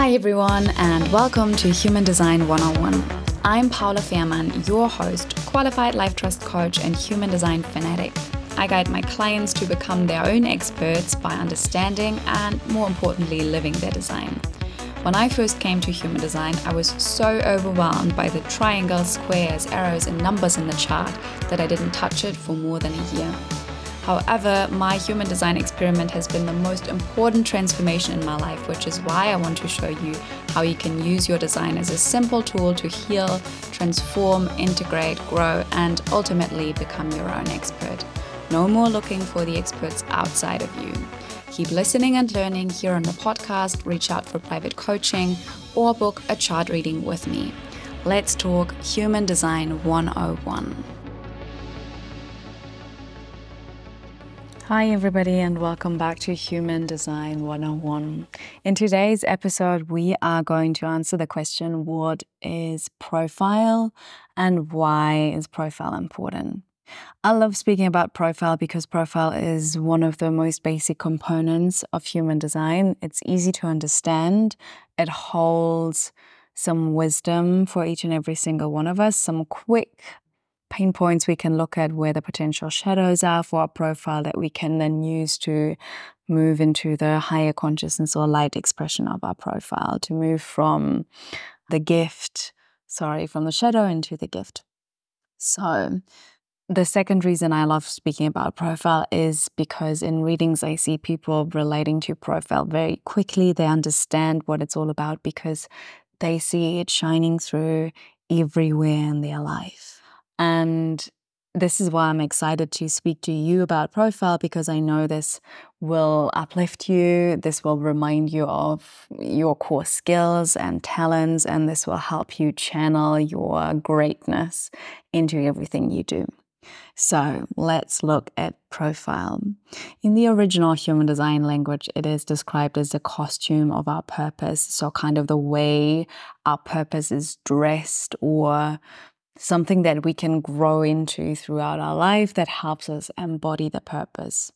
Hi, everyone, and welcome to Human Design 101. I'm Paula Fairman, your host, qualified life trust coach, and human design fanatic. I guide my clients to become their own experts by understanding and, more importantly, living their design. When I first came to human design, I was so overwhelmed by the triangles, squares, arrows, and numbers in the chart that I didn't touch it for more than a year. However, my human design experiment has been the most important transformation in my life, which is why I want to show you how you can use your design as a simple tool to heal, transform, integrate, grow, and ultimately become your own expert. No more looking for the experts outside of you. Keep listening and learning here on the podcast, reach out for private coaching, or book a chart reading with me. Let's talk Human Design 101. Hi, everybody, and welcome back to Human Design 101. In today's episode, we are going to answer the question what is profile and why is profile important? I love speaking about profile because profile is one of the most basic components of human design. It's easy to understand, it holds some wisdom for each and every single one of us, some quick pain points we can look at where the potential shadows are for our profile that we can then use to move into the higher consciousness or light expression of our profile to move from the gift sorry from the shadow into the gift so the second reason I love speaking about profile is because in readings, I see people relating to profile very quickly. They understand what it's all about because they see it shining through everywhere in their life. And this is why I'm excited to speak to you about profile because I know this will uplift you. This will remind you of your core skills and talents, and this will help you channel your greatness into everything you do. So let's look at profile. In the original human design language, it is described as the costume of our purpose. So, kind of the way our purpose is dressed or something that we can grow into throughout our life that helps us embody the purpose.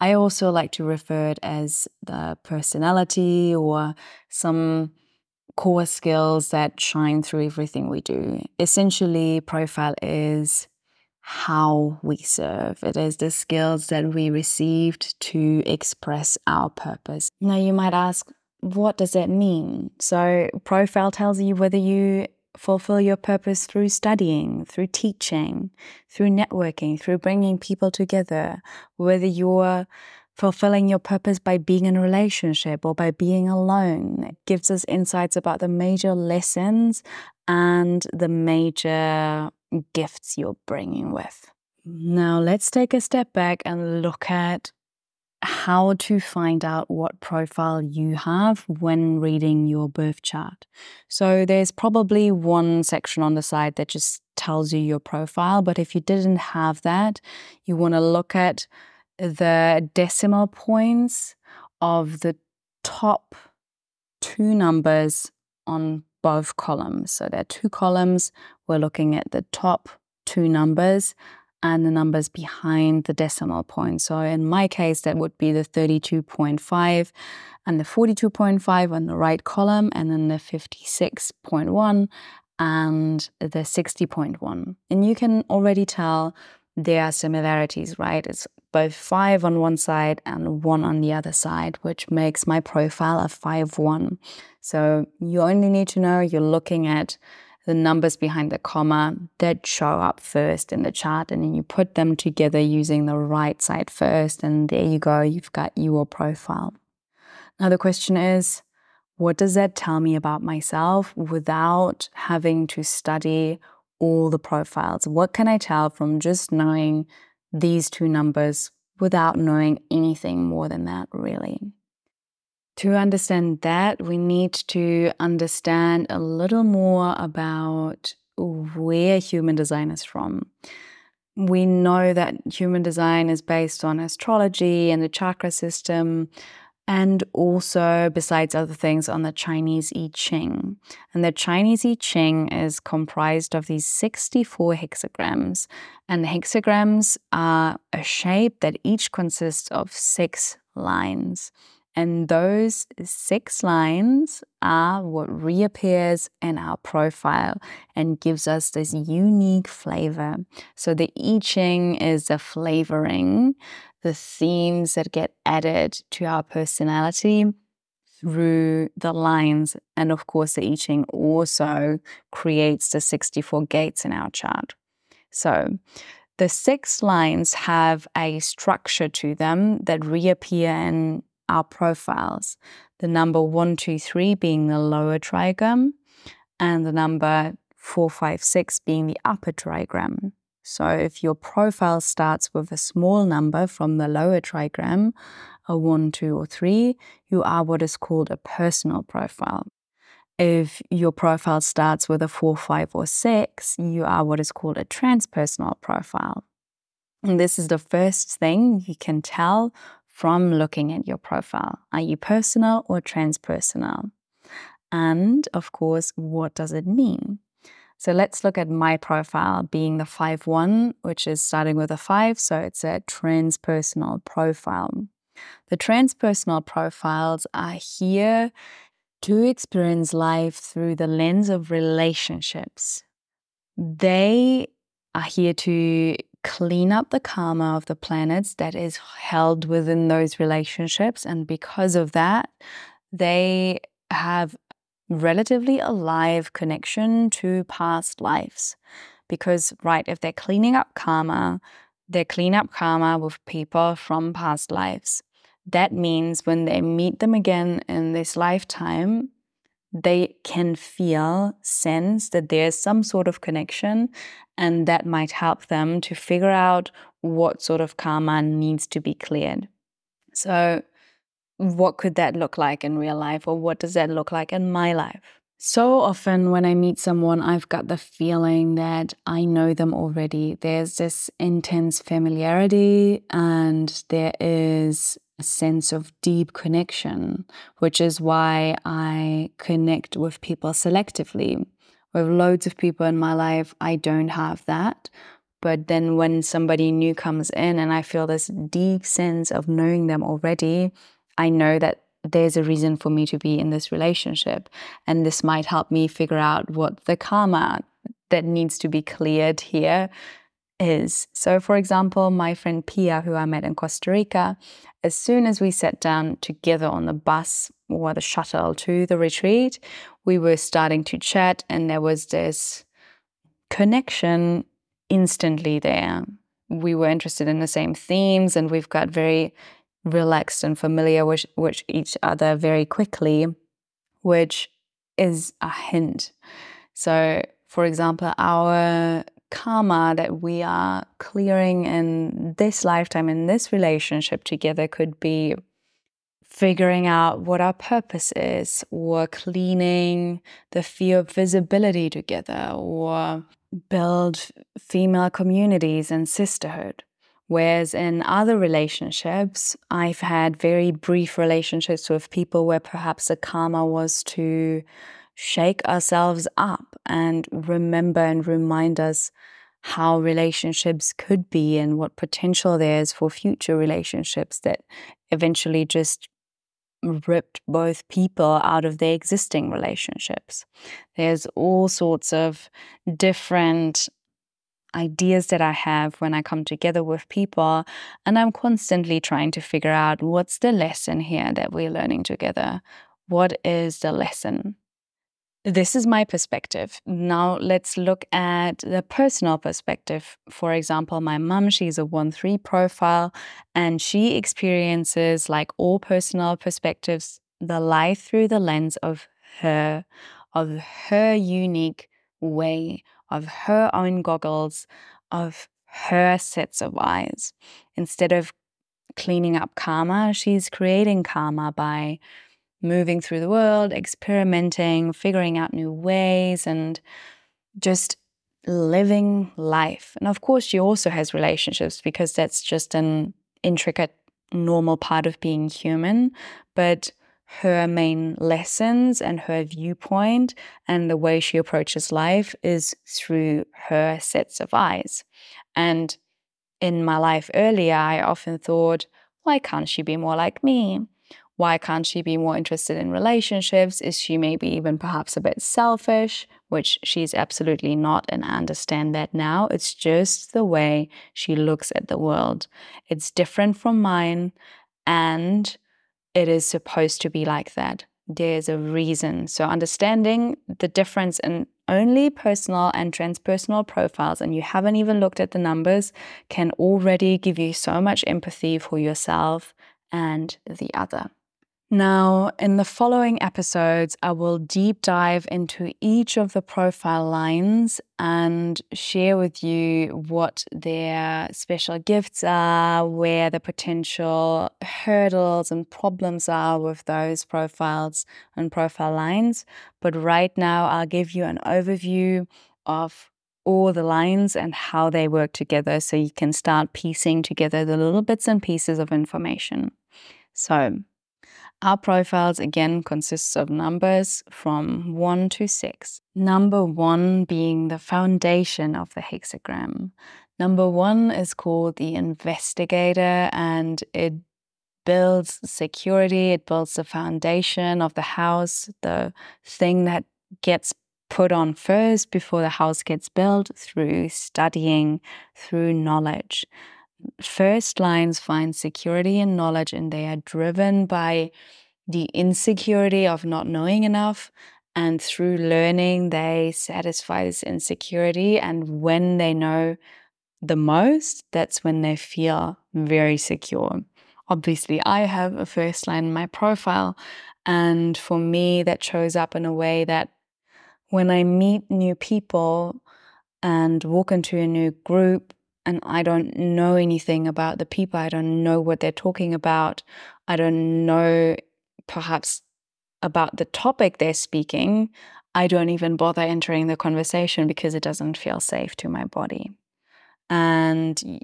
I also like to refer it as the personality or some core skills that shine through everything we do. Essentially, profile is how we serve. It is the skills that we received to express our purpose. Now, you might ask, what does that mean? So, profile tells you whether you fulfill your purpose through studying, through teaching, through networking, through bringing people together, whether you're fulfilling your purpose by being in a relationship or by being alone. It gives us insights about the major lessons and the major gifts you're bringing with. Now, let's take a step back and look at how to find out what profile you have when reading your birth chart. So there's probably one section on the side that just tells you your profile, but if you didn't have that, you want to look at the decimal points of the top two numbers on both columns. So there are two columns. We're looking at the top two numbers and the numbers behind the decimal point. So in my case, that would be the 32.5 and the 42.5 on the right column, and then the 56.1 and the 60.1. And you can already tell there are similarities, right? It's both five on one side and one on the other side, which makes my profile a 5 1. So you only need to know you're looking at the numbers behind the comma that show up first in the chart and then you put them together using the right side first and there you go you've got your profile. Now the question is what does that tell me about myself without having to study all the profiles? What can i tell from just knowing these two numbers without knowing anything more than that really to understand that, we need to understand a little more about where human design is from. We know that human design is based on astrology and the chakra system, and also, besides other things, on the Chinese I Ching. And the Chinese I Ching is comprised of these 64 hexagrams. And the hexagrams are a shape that each consists of six lines. And those six lines are what reappears in our profile and gives us this unique flavor. So the I Ching is the flavoring, the themes that get added to our personality through the lines. And of course, the I Ching also creates the 64 gates in our chart. So the six lines have a structure to them that reappear in our profiles. The number one, two, three being the lower trigram, and the number four, five, six being the upper trigram. So if your profile starts with a small number from the lower trigram, a one, two, or three, you are what is called a personal profile. If your profile starts with a four, five, or six, you are what is called a transpersonal profile. And this is the first thing you can tell from looking at your profile. Are you personal or transpersonal? And of course, what does it mean? So let's look at my profile being the 5 1, which is starting with a 5. So it's a transpersonal profile. The transpersonal profiles are here to experience life through the lens of relationships. They are here to clean up the karma of the planets that is held within those relationships. And because of that, they have relatively alive connection to past lives. Because, right, if they're cleaning up karma, they clean up karma with people from past lives. That means when they meet them again in this lifetime, they can feel, sense that there's some sort of connection, and that might help them to figure out what sort of karma needs to be cleared. So, what could that look like in real life, or what does that look like in my life? So often, when I meet someone, I've got the feeling that I know them already. There's this intense familiarity, and there is a sense of deep connection, which is why I connect with people selectively. With loads of people in my life, I don't have that. But then when somebody new comes in and I feel this deep sense of knowing them already, I know that there's a reason for me to be in this relationship. And this might help me figure out what the karma that needs to be cleared here is. So, for example, my friend Pia, who I met in Costa Rica, as soon as we sat down together on the bus or the shuttle to the retreat, we were starting to chat, and there was this connection instantly there. We were interested in the same themes, and we've got very relaxed and familiar with, with each other very quickly, which is a hint. So, for example, our karma that we are clearing in this lifetime, in this relationship together, could be figuring out what our purpose is, or cleaning the fear of visibility together, or build female communities and sisterhood. Whereas in other relationships, I've had very brief relationships with people where perhaps the karma was to shake ourselves up and remember and remind us how relationships could be and what potential there is for future relationships that eventually just ripped both people out of their existing relationships. There's all sorts of different ideas that I have when I come together with people. And I'm constantly trying to figure out what's the lesson here that we're learning together? What is the lesson? This is my perspective. Now let's look at the personal perspective. For example, my mom, she's a 1 3 profile, and she experiences, like all personal perspectives, the life through the lens of her, of her unique way of her own goggles, of her sets of eyes. Instead of cleaning up karma, she's creating karma by moving through the world, experimenting, figuring out new ways, and just living life. And of course, she also has relationships because that's just an intricate, normal part of being human. But her main lessons and her viewpoint and the way she approaches life is through her sets of eyes. And in my life earlier, I often thought, why can't she be more like me? Why can't she be more interested in relationships? Is she maybe even perhaps a bit selfish? Which she's absolutely not, and I understand that now. It's just the way she looks at the world. It's different from mine, and it is supposed to be like that. There's a reason. So, understanding the difference in only personal and transpersonal profiles, and you haven't even looked at the numbers, can already give you so much empathy for yourself and the other. Now, in the following episodes, I will deep dive into each of the profile lines and share with you what their special gifts are, where the potential hurdles and problems are with those profiles and profile lines. But right now, I'll give you an overview of all the lines and how they work together so you can start piecing together the little bits and pieces of information. So, our profiles again consists of numbers from 1 to 6. Number 1 being the foundation of the hexagram. Number 1 is called the investigator and it builds security, it builds the foundation of the house, the thing that gets put on first before the house gets built through studying, through knowledge first lines find security and knowledge, and they are driven by the insecurity of not knowing enough. And through learning, they satisfy this insecurity. And when they know the most, that's when they feel very secure. Obviously, I have a first line in my profile. And for me, that shows up in a way that when I meet new people and walk into a new group and I don't know anything about the people. I don't know what they're talking about. I don't know perhaps about the topic they're speaking. I don't even bother entering the conversation because it doesn't feel safe to my body. And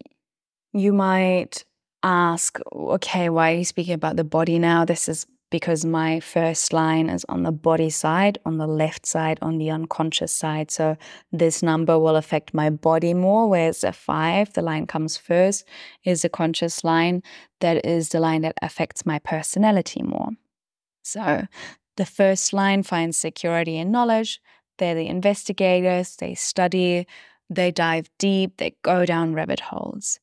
you might ask, okay, why are you speaking about the body now? This is because my first line is on the body side, on the left side, on the unconscious side. So this number will affect my body more, whereas a five, the line comes first, is a conscious line. That is the line that affects my personality more. So the first line finds security and knowledge. They're the investigators, they study, they dive deep, they go down rabbit holes.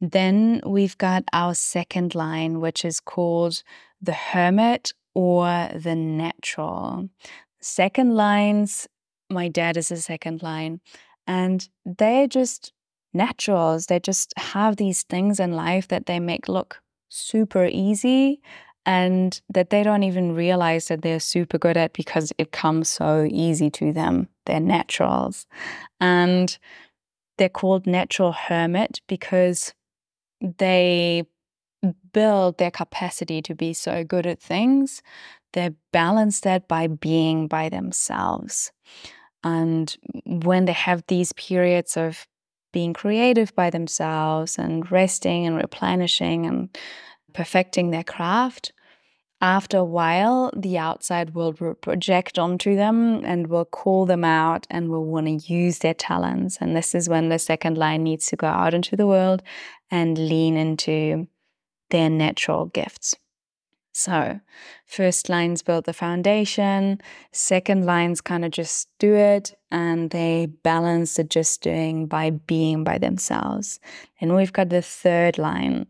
Then we've got our second line, which is called the hermit or the natural. Second lines, my dad is a second line, and they're just naturals. They just have these things in life that they make look super easy and that they don't even realize that they're super good at because it comes so easy to them. They're naturals. And they're called natural hermit because they build their capacity to be so good at things, they balance that by being by themselves. And when they have these periods of being creative by themselves and resting and replenishing and perfecting their craft, after a while, the outside world will project onto them and will call them out and will want to use their talents. And this is when the second line needs to go out into the world and lean into their natural gifts. So, first lines build the foundation, second lines kind of just do it, and they balance the just doing by being by themselves. And we've got the third line.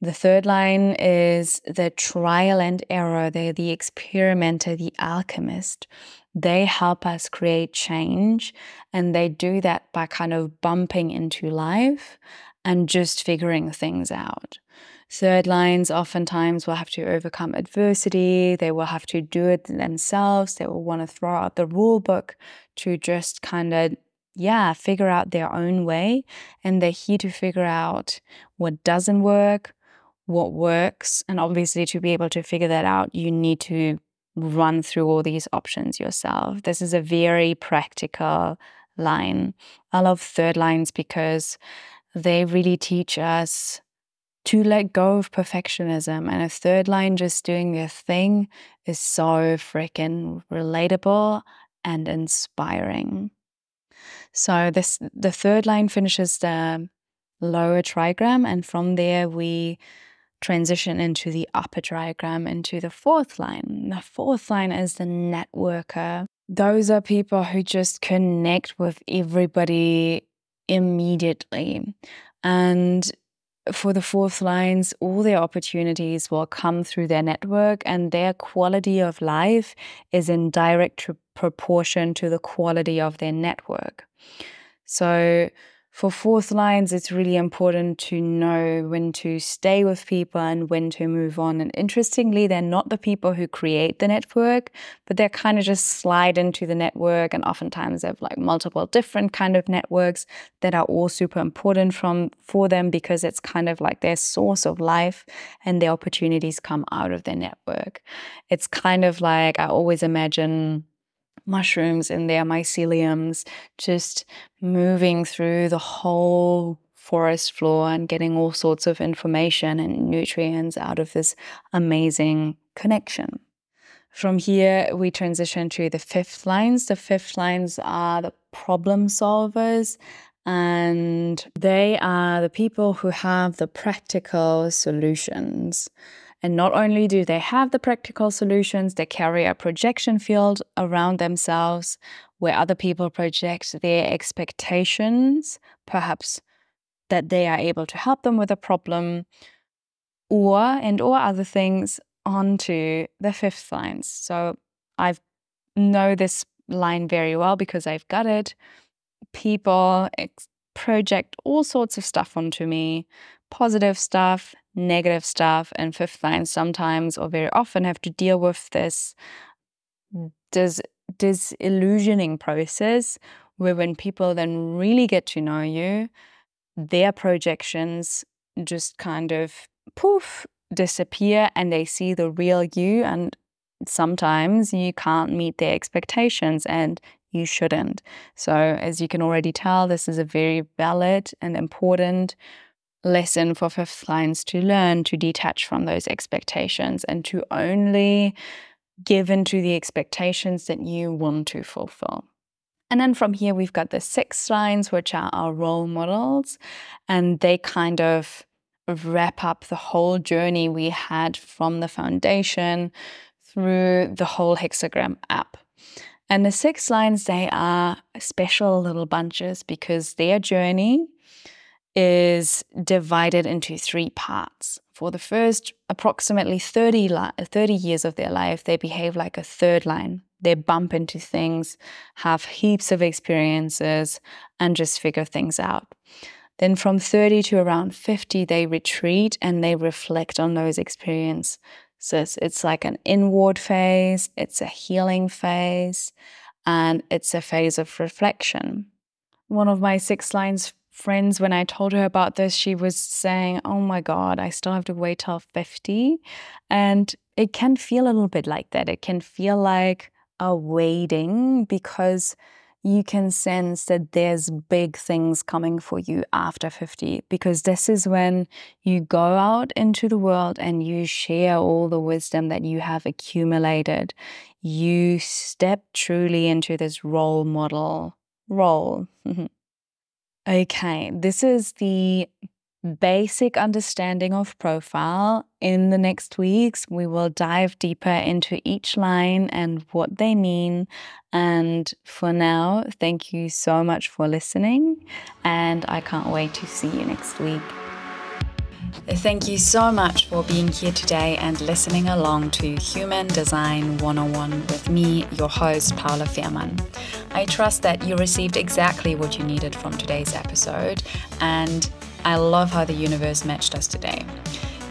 The third line is the trial and error. They're the experimenter, the alchemist. They help us create change, and they do that by kind of bumping into life and just figuring things out. Third lines oftentimes will have to overcome adversity. They will have to do it themselves. They will want to throw out the rule book to just kind of, yeah, figure out their own way. And they're here to figure out what doesn't work, what works. And obviously, to be able to figure that out, you need to run through all these options yourself. This is a very practical line. I love third lines because they really teach us to let go of perfectionism. And a third line just doing their thing is so freaking relatable and inspiring. So this the third line finishes the lower trigram, and from there we transition into the upper trigram into the fourth line. The fourth line is the networker. Those are people who just connect with everybody immediately. And for the fourth lines, all their opportunities will come through their network, and their quality of life is in direct proportion to the quality of their network. So, for fourth lines, it's really important to know when to stay with people and when to move on. And interestingly, they're not the people who create the network, but they're kind of just slide into the network. And oftentimes they have like multiple different kind of networks that are all super important from for them because it's kind of like their source of life and the opportunities come out of their network. It's kind of like I always imagine mushrooms in their myceliums, just moving through the whole forest floor and getting all sorts of information and nutrients out of this amazing connection. From here, we transition to the fifth lines. The fifth lines are the problem solvers, and they are the people who have the practical solutions. And not only do they have the practical solutions, they carry a projection field around themselves where other people project their expectations, perhaps that they are able to help them with a problem, or and or other things onto the fifth lines. So I know this line very well because I've got it. People project all sorts of stuff onto me, positive stuff, negative stuff, and fifth line sometimes or very often have to deal with this dis- disillusioning process where when people then really get to know you, their projections just kind of poof disappear and they see the real you and sometimes you can't meet their expectations and you shouldn't. So, as you can already tell, this is a very valid and important lesson for fifth lines to learn to detach from those expectations and to only give into the expectations that you want to fulfill. And then from here, we've got the six lines, which are our role models, and they kind of wrap up the whole journey we had from the foundation through the whole hexagram app. And the six lines, they are special little bunches because their journey is divided into three parts. For the first approximately 30, li- 30 years of their life, they behave like a third line. They bump into things, have heaps of experiences, and just figure things out. Then from 30 to around 50, they retreat and they reflect on those experiences. So it's like an inward phase, it's a healing phase, and it's a phase of reflection. One of my six lines friends, when I told her about this, she was saying, Oh my God, I still have to wait till 50. And it can feel a little bit like that. It can feel like a waiting because you can sense that there's big things coming for you after 50 because this is when you go out into the world and you share all the wisdom that you have accumulated. You step truly into this role model role. Okay, this is the basic understanding of profile. In the next weeks, we will dive deeper into each line and what they mean. And for now, thank you so much for listening, and I can't wait to see you next week. Thank you so much for being here today and listening along to Human Design 101 with me, your host, Paula Fehrmann. I trust that you received exactly what you needed from today's episode, and I love how the universe matched us today.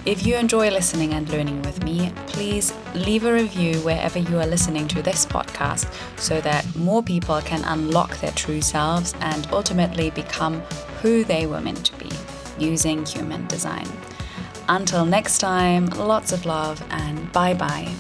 If you enjoy listening and learning with me, please leave a review wherever you are listening to this podcast so that more people can unlock their true selves and ultimately become who they were meant to be using human design. Until next time, lots of love and bye bye.